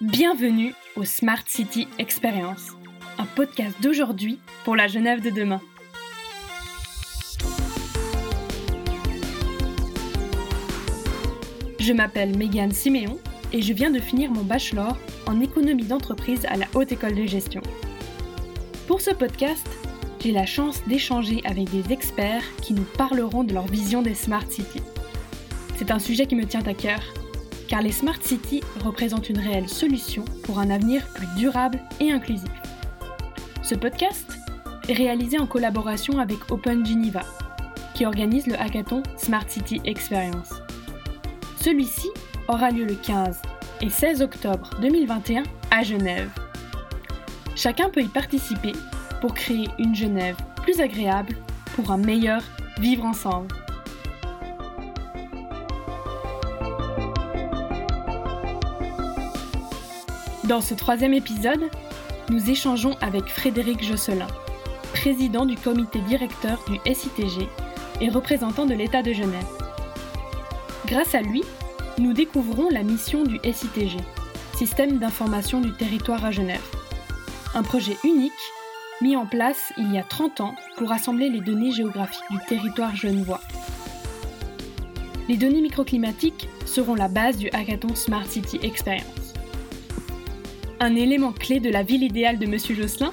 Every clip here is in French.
Bienvenue au Smart City Experience, un podcast d'aujourd'hui pour la Genève de demain. Je m'appelle Megan Siméon et je viens de finir mon bachelor en économie d'entreprise à la Haute École de Gestion. Pour ce podcast, j'ai la chance d'échanger avec des experts qui nous parleront de leur vision des Smart Cities. C'est un sujet qui me tient à cœur car les Smart Cities représentent une réelle solution pour un avenir plus durable et inclusif. Ce podcast est réalisé en collaboration avec Open Geneva, qui organise le hackathon Smart City Experience. Celui-ci aura lieu le 15 et 16 octobre 2021 à Genève. Chacun peut y participer pour créer une Genève plus agréable pour un meilleur vivre ensemble. Dans ce troisième épisode, nous échangeons avec Frédéric Josselin, président du comité directeur du SITG et représentant de l'État de Genève. Grâce à lui, nous découvrons la mission du SITG, Système d'information du territoire à Genève. Un projet unique mis en place il y a 30 ans pour rassembler les données géographiques du territoire genevois. Les données microclimatiques seront la base du hackathon Smart City Experience. Un élément clé de la ville idéale de Monsieur Josselin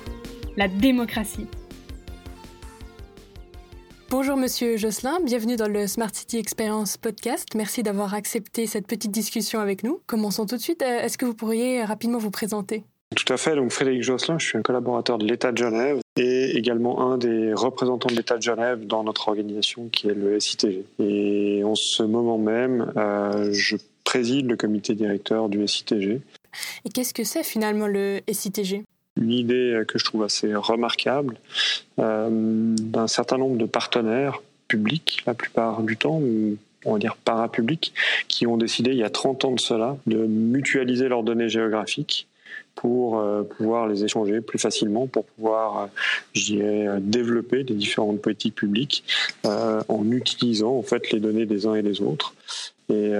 La démocratie. Bonjour Monsieur Josselin, bienvenue dans le Smart City Experience podcast. Merci d'avoir accepté cette petite discussion avec nous. Commençons tout de suite. Euh, est-ce que vous pourriez rapidement vous présenter? Tout à fait. Donc Frédéric Josselin, je suis un collaborateur de l'État de Genève et également un des représentants de l'État de Genève dans notre organisation qui est le SITG. Et en ce moment même, euh, je préside le comité directeur du SITG. Et qu'est-ce que c'est finalement le SITG une idée que je trouve assez remarquable euh, d'un certain nombre de partenaires publics, la plupart du temps, on va dire parapublics, qui ont décidé il y a 30 ans de cela de mutualiser leurs données géographiques pour euh, pouvoir les échanger plus facilement, pour pouvoir, euh, dirais, développer des différentes politiques publiques en utilisant en fait les données des uns et des autres. Et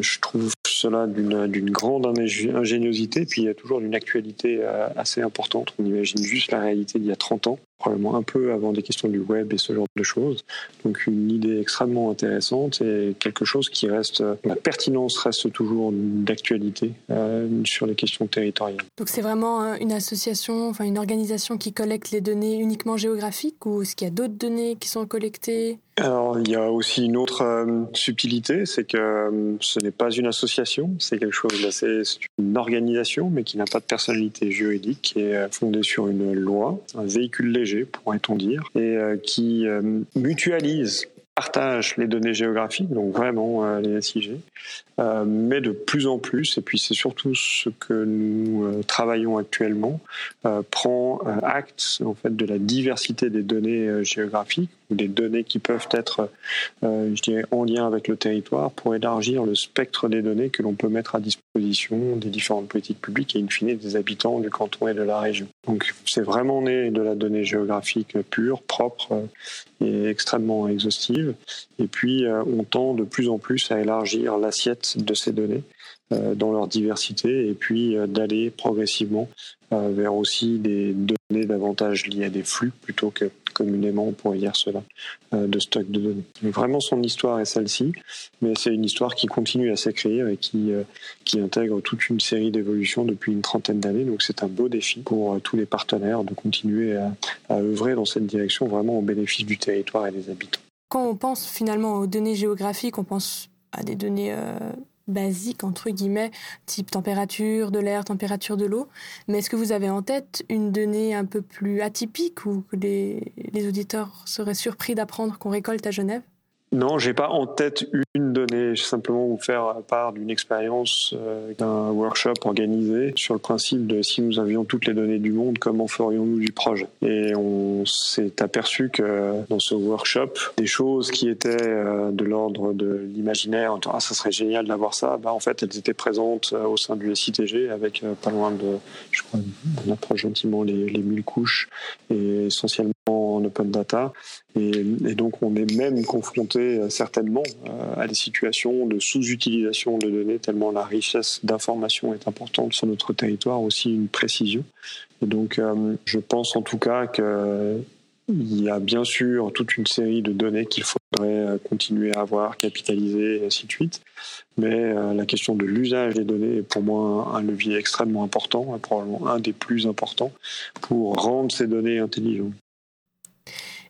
je trouve cela d'une grande ingéniosité, puis il y a toujours d'une actualité euh, assez importante. On imagine juste la réalité d'il y a 30 ans, probablement un peu avant des questions du web et ce genre de choses. Donc une idée extrêmement intéressante et quelque chose qui reste, la pertinence reste toujours d'actualité euh, sur les questions territoriales. Donc c'est vraiment euh, une association, enfin une organisation qui collecte les données uniquement géographiques ou est-ce qu'il y a d'autres données qui sont collectées? Alors, il y a aussi une autre euh, subtilité, c'est que euh, ce n'est pas une association, c'est quelque chose d'assez, c'est une organisation, mais qui n'a pas de personnalité juridique, qui est fondée sur une loi, un véhicule léger, pourrait-on dire, et qui mutualise partage les données géographiques, donc vraiment les SIG, euh, mais de plus en plus, et puis c'est surtout ce que nous euh, travaillons actuellement, euh, prend acte en fait de la diversité des données géographiques ou des données qui peuvent être, je dirais, en lien avec le territoire pour élargir le spectre des données que l'on peut mettre à disposition des différentes politiques publiques et in fine des habitants du canton et de la région. Donc c'est vraiment né de la donnée géographique pure, propre et extrêmement exhaustive. Et puis on tend de plus en plus à élargir l'assiette de ces données euh, dans leur diversité et puis euh, d'aller progressivement euh, vers aussi des données davantage liées à des flux plutôt que communément on pourrait dire cela de stock de données. vraiment son histoire est celle-ci, mais c'est une histoire qui continue à s'écrire et qui, qui intègre toute une série d'évolutions depuis une trentaine d'années. Donc c'est un beau défi pour tous les partenaires de continuer à œuvrer dans cette direction vraiment au bénéfice du territoire et des habitants. Quand on pense finalement aux données géographiques, on pense à des données basique, entre guillemets, type température de l'air, température de l'eau. Mais est-ce que vous avez en tête une donnée un peu plus atypique ou que les, les auditeurs seraient surpris d'apprendre qu'on récolte à Genève? Non, j'ai pas en tête une donnée. Je vais simplement vous faire part d'une expérience euh, d'un workshop organisé sur le principe de si nous avions toutes les données du monde, comment ferions-nous du projet? Et on s'est aperçu que dans ce workshop, des choses qui étaient euh, de l'ordre de l'imaginaire, ah ça serait génial d'avoir ça, bah en fait elles étaient présentes euh, au sein du SITG avec pas loin de, je crois, on approche gentiment les, les 1000 couches et essentiellement open data. Et, donc, on est même confronté certainement à des situations de sous-utilisation de données, tellement la richesse d'informations est importante sur notre territoire, aussi une précision. Et donc, je pense en tout cas que il y a bien sûr toute une série de données qu'il faudrait euh, continuer à avoir, capitaliser, et ainsi de suite. Mais euh, la question de l'usage des données est pour moi un levier extrêmement important, probablement un des plus importants, pour rendre ces données intelligentes.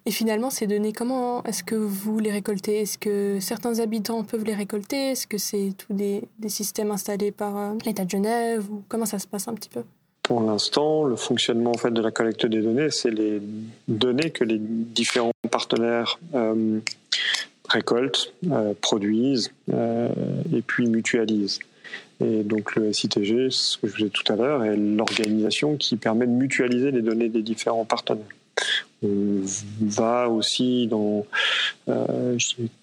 Et finalement, ces données, comment est-ce que vous les récoltez? Est-ce que certains habitants peuvent les récolter? Est-ce que c'est tous des, systèmes installés par euh, l'État de Genève? Ou Comment ça se passe un petit peu? Pour l'instant, le fonctionnement en fait de la collecte des données, c'est les données que les différents partenaires euh, récoltent, euh, produisent et puis mutualisent. Et donc le SITG, ce que je vous disais tout à l'heure, est l'organisation qui permet de mutualiser les données des différents partenaires. Va aussi dans,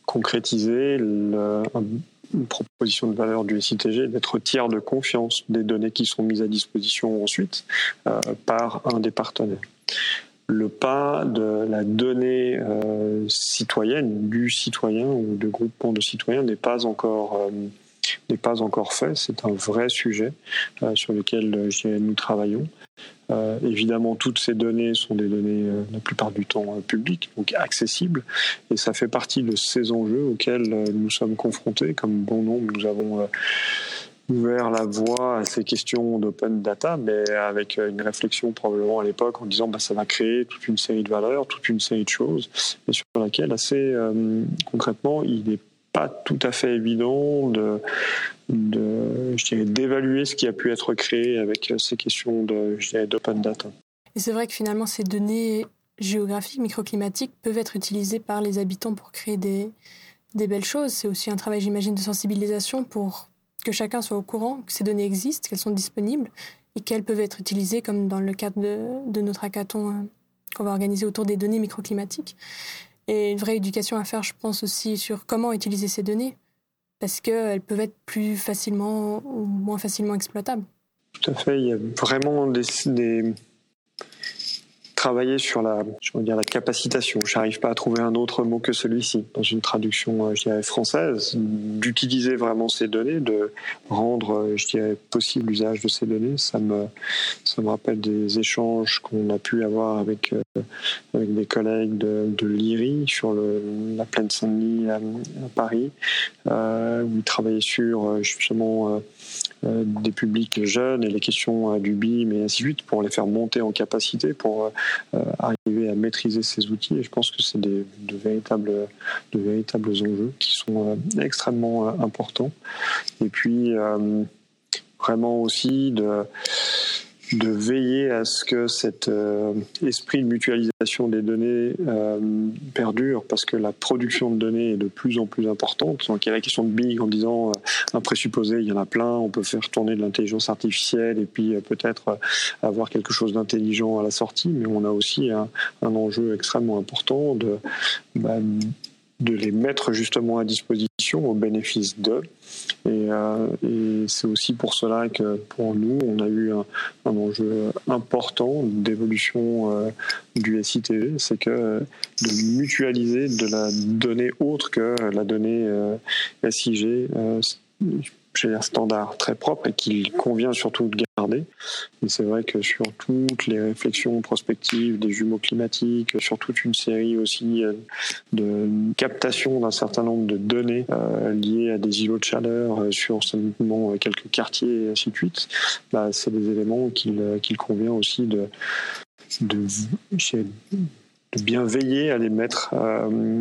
concrétiser une proposition de valeur du SITG d'être tiers de confiance des données qui sont mises à disposition ensuite euh, par un des partenaires. Le pas de la donnée euh, citoyenne, du citoyen ou de groupement de citoyens n'est pas encore euh, n'est pas encore fait. C'est un vrai sujet sur lequel nous travaillons. Euh, évidemment, toutes ces données sont des données euh, la plupart du temps euh, publiques, donc accessibles, et ça fait partie de ces enjeux auxquels nous sommes confrontés. Comme bon nombre, nous avons ouvert la voie à ces questions d'open data, mais avec une réflexion probablement à l'époque en disant bah, ça va créer toute une série de valeurs, toute une série de choses, et sur laquelle assez concrètement il n'est pas tout à fait évident de, d'évaluer ce qui a pu être créé avec ces questions de, d'open data. Et c'est vrai que finalement, ces données géographiques, microclimatiques, peuvent être utilisées par les habitants pour créer des, des belles choses. C'est aussi un travail, j'imagine, de sensibilisation pour que chacun soit au courant que ces données existent, qu'elles sont disponibles et qu'elles peuvent être utilisées, comme dans le cadre de, de notre hackathon euh, qu'on va organiser autour des données microclimatiques. Et une vraie éducation à faire, je pense aussi, sur comment utiliser ces données, parce qu'elles peuvent être plus facilement ou moins facilement exploitables. Tout à fait, il y a vraiment des, des travailler sur la, je veux dire, la capacitation. J'arrive pas à trouver un autre mot que celui-ci dans une traduction, euh, je française, d'utiliser vraiment ces données, de rendre, euh, je dirais, possible l'usage de ces données. Ça me, ça me rappelle des échanges qu'on a pu avoir avec, euh, avec des collègues de, de l'IRI sur la plaine Saint-Denis à, Paris, où ils travaillaient sur justement des publics jeunes et les questions euh, du BIM et ainsi de suite pour les faire monter en capacité, pour euh, arriver à maîtriser ces outils. Et je pense que c'est de véritables, de véritables enjeux qui sont extrêmement importants. Et puis, vraiment aussi de de veiller à ce que cet euh, esprit de mutualisation des données euh, perdure parce que la production de données est de plus en plus importante. Donc il y a la question de big en disant euh, un présupposé, il y en a plein, on peut faire tourner de l'intelligence artificielle et puis peut-être avoir quelque chose d'intelligent à la sortie, mais on a aussi un, enjeu extrêmement important de, bah, de les mettre justement à disposition au bénéfice d'eux. Euh, et, c'est aussi pour cela que pour nous, on a eu un, enjeu important d'évolution euh, du SITV, c'est que de mutualiser de la donnée autre que la donnée euh, SIG un standard très propre et qu'il convient surtout de garder. Et c'est vrai que sur toutes les réflexions prospectives des jumeaux climatiques, sur toute une série aussi euh, de captation d'un certain nombre de données euh, liées à des îlots de chaleur euh, sur simplement quelques quartiers et ainsi de suite, bah, c'est des éléments qu'il convient aussi de, de, de bien veiller à les mettre euh,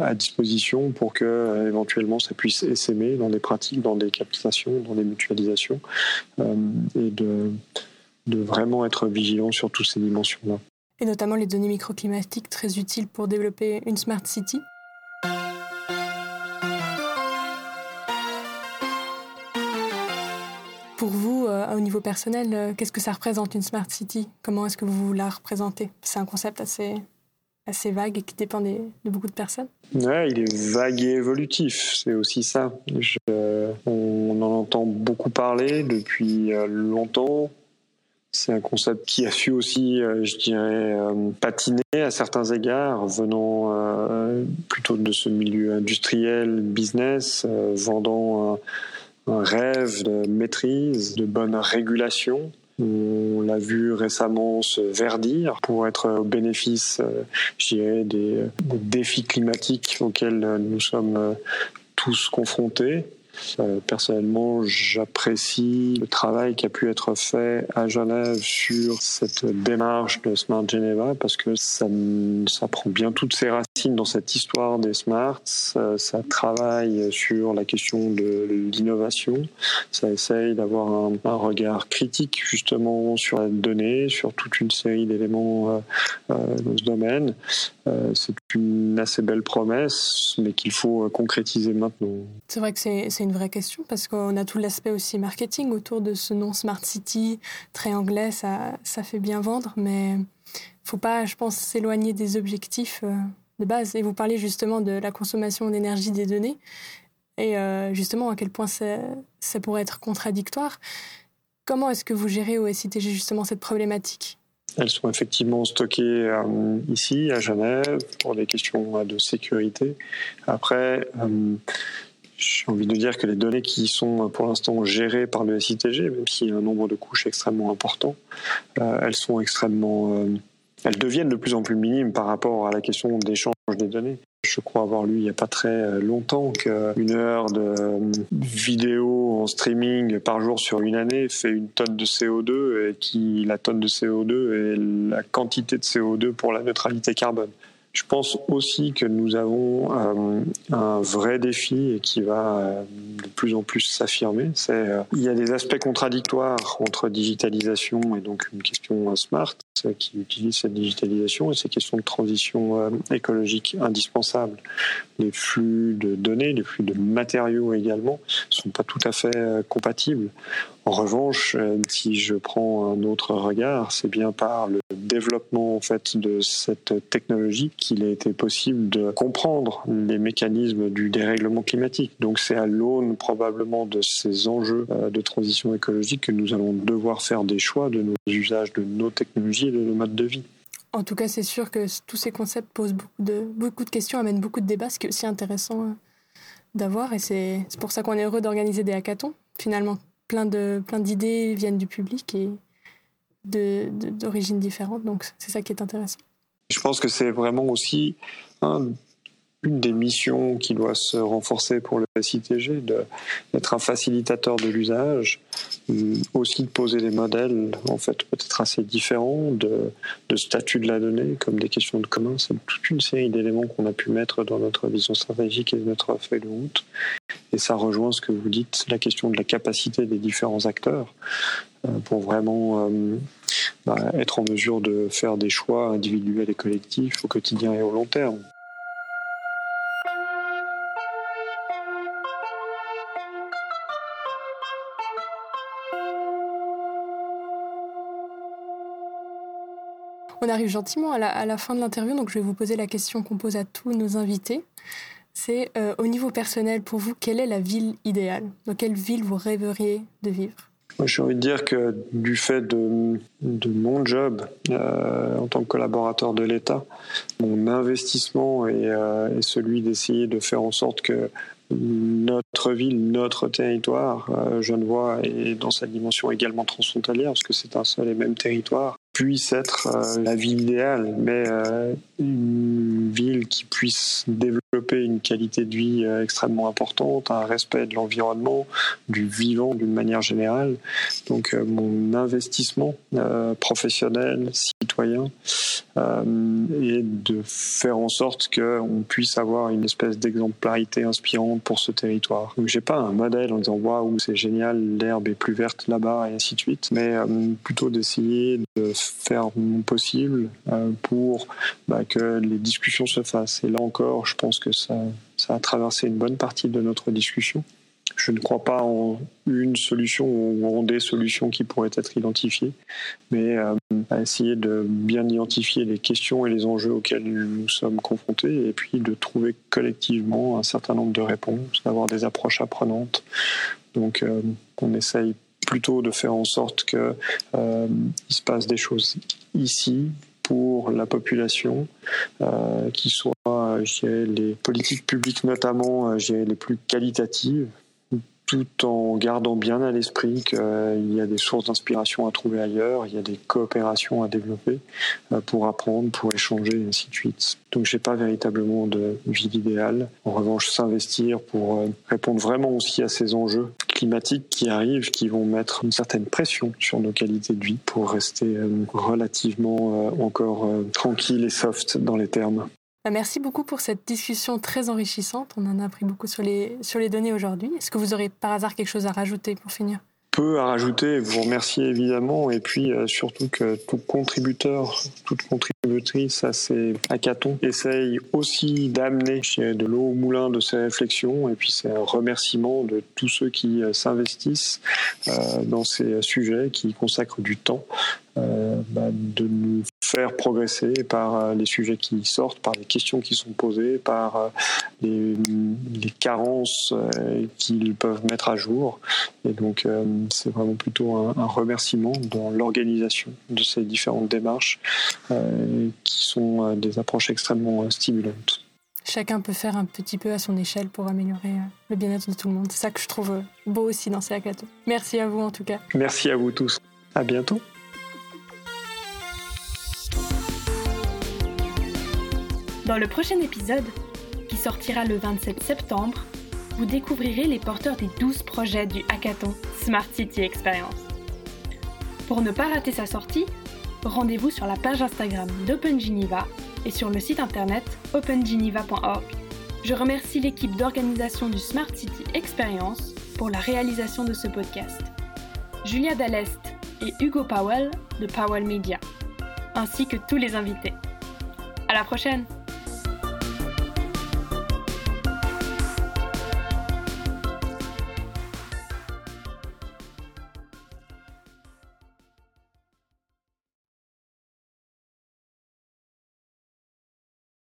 à disposition pour que euh, éventuellement ça puisse essaimer dans des pratiques, dans des captations, dans des mutualisations euh, et de, de vraiment être vigilant sur toutes ces dimensions-là. Et notamment les données microclimatiques très utiles pour développer une smart city. Pour vous, au niveau personnel, qu'est-ce que ça représente une smart city? Comment est-ce que vous la représentez? C'est un concept assez assez vague et qui dépend de beaucoup de personnes Ouais, il est vague et évolutif, c'est aussi ça. on en entend beaucoup parler depuis euh, longtemps. C'est un concept qui a su aussi, euh, je dirais, euh, patiner à certains égards, venant plutôt de ce milieu industriel, business, vendant un, rêve de maîtrise, de bonne régulation. On l'a vu récemment se verdir pour être au bénéfice, je dirais, des défis climatiques auxquels nous sommes tous confrontés. Euh, personnellement, j'apprécie le travail qui a pu être fait à Genève sur cette démarche de Smart Geneva parce que ça, ça prend bien toutes ses racines dans cette histoire des smarts. Ça, ça travaille sur la question de l'innovation. Ça essaye d'avoir un, regard critique justement sur la donnée, sur toute une série d'éléments euh, euh, dans ce domaine. Euh, c'est une assez belle promesse, mais qu'il faut euh, concrétiser maintenant. C'est vrai que c'est une vraie question parce qu'on a tout l'aspect aussi marketing autour de ce nom Smart City, très anglais, ça, ça fait bien vendre, mais faut pas, je pense, s'éloigner des objectifs euh, de base. Et vous parliez justement de la consommation d'énergie des données et justement à quel point ça, pourrait être contradictoire. Comment est-ce que vous gérez au SITG justement cette problématique? Elles sont effectivement stockées euh, ici, à Genève, pour des questions de sécurité. Après, euh, j'ai envie de dire que les données qui sont pour l'instant gérées par le SITG, même s'il y a un nombre de couches extrêmement important, euh, elles sont extrêmement, elles deviennent de plus en plus minimes par rapport à la question d'échange des données. Je crois avoir lu il n'y a pas très euh, longtemps qu'une heure de euh, vidéo en streaming par jour sur une année fait une tonne de CO2 et qui la tonne de CO2 est la quantité de CO2 pour la neutralité carbone. Je pense aussi que nous avons euh, un vrai défi et qui va euh, de plus en plus s'affirmer. Euh, il y a des aspects contradictoires entre digitalisation et donc une question smart qui utilise cette digitalisation et ces questions de transition écologique indispensables. Les flux de données, les flux de matériaux également, sont pas tout à fait compatibles. En revanche, si je prends un autre regard, c'est bien par le développement en fait de cette technologie qu'il a été possible de comprendre les mécanismes du dérèglement climatique. Donc c'est à l'aune probablement de ces enjeux euh, de transition écologique que nous allons devoir faire des choix de nos usages, de nos technologies et de nos modes de vie. En tout cas, c'est sûr que tous ces concepts posent beaucoup de, beaucoup de questions, amènent beaucoup de débats, ce qui est aussi intéressant euh, d'avoir. Et c'est pour ça qu'on est heureux d'organiser des hackathons. Finalement, plein de plein d'idées viennent du public et d'origines différentes. Donc c'est ça qui est intéressant. Je pense que c'est vraiment aussi une des missions qui doit se renforcer pour le SITG, d'être un facilitateur de l'usage, euh, aussi de poser des modèles en fait peut-être assez différents de, statut de la donnée, comme des questions de commun. C'est toute une série d'éléments qu'on a pu mettre dans notre vision stratégique et notre feuille de route. Et ça rejoint ce que vous dites, la question de la capacité des différents acteurs euh, pour vraiment euh, bah, être en mesure de faire des choix individuels et collectifs au quotidien et au long terme. On arrive gentiment à la, fin de l'interview, donc je vais vous poser la question qu'on pose à tous nos invités. C'est euh, au niveau personnel, pour vous, quelle est la ville idéale? Dans quelle ville vous rêveriez de vivre? J'ai envie de dire que du fait de, mon job euh, en tant que collaborateur de l'État, mon investissement est, euh, est celui d'essayer de faire en sorte que notre ville, notre territoire, euh, Genevois, et dans sa dimension également transfrontalière, parce que c'est un seul et même territoire, puisse être euh, la ville idéale, mais euh, une ville qui puisse développer une qualité de vie euh, extrêmement importante, un respect de l'environnement, du vivant d'une manière générale. Donc mon investissement professionnel, citoyen, est de faire en sorte qu'on puisse avoir une espèce d'exemplarité inspirante pour ce territoire. Donc j'ai pas un modèle en disant waouh c'est génial, l'herbe est plus verte là-bas et ainsi de suite, mais plutôt d'essayer de faire mon possible euh, pour bah, que les discussions se fassent. Et là encore, je pense que ça, a traversé une bonne partie de notre discussion. Je ne crois pas en une solution ou en des solutions qui pourraient être identifiées, mais euh, à essayer de bien identifier les questions et les enjeux auxquels nous sommes confrontés et puis de trouver collectivement un certain nombre de réponses, d'avoir des approches apprenantes. Donc euh, on essaye plutôt de faire en sorte qu'il se passe des choses ici pour la population, qui soient les politiques publiques notamment les plus qualitatives tout en gardant bien à l'esprit qu'il y a des sources d'inspiration à trouver ailleurs, il y a des coopérations à développer euh, pour apprendre, pour échanger, et ainsi de suite. Donc j'ai pas véritablement de vie idéale. En revanche, s'investir pour euh, répondre vraiment aussi à ces enjeux climatiques qui arrivent, qui vont mettre une certaine pression sur nos qualités de vie pour rester euh, relativement encore tranquille et soft dans les termes. Bah, merci beaucoup pour cette discussion très enrichissante. On en a appris beaucoup sur les, sur les données aujourd'hui. Est-ce que vous aurez par hasard quelque chose à rajouter pour finir? Peu à rajouter, vous remercier évidemment, et puis euh, surtout que tout contributeur, toute contributrice à ces hackathons essaye aussi d'amener de l'eau au moulin de ces réflexions, et puis c'est un remerciement de tous ceux qui euh, s'investissent euh, dans ces sujets, qui consacrent du temps bah, de nous faire progresser par euh, les sujets qui sortent, par les questions qui sont posées, par euh, les, carences qu'ils peuvent mettre à jour. Et donc, c'est vraiment plutôt un, remerciement dans l'organisation de ces différentes démarches qui sont des approches extrêmement stimulantes chacun peut faire un petit peu à son échelle pour améliorer le bien-être de tout le monde. C'est ça que je trouve beau aussi dans ces hackathons. Merci à vous en tout cas. Merci à vous tous. À bientôt. Dans le prochain épisode, qui sortira le 27 septembre, vous découvrirez les porteurs des 12 projets du hackathon Smart City Experience. Pour ne pas rater sa sortie, rendez-vous sur la page Instagram d'OpenGeneva et sur le site internet opengeneva.org. Je remercie l'équipe d'organisation du Smart City Experience pour la réalisation de ce podcast. Julia Dallest et Hugo Powell de Powell Media, ainsi que tous les invités. À la prochaine!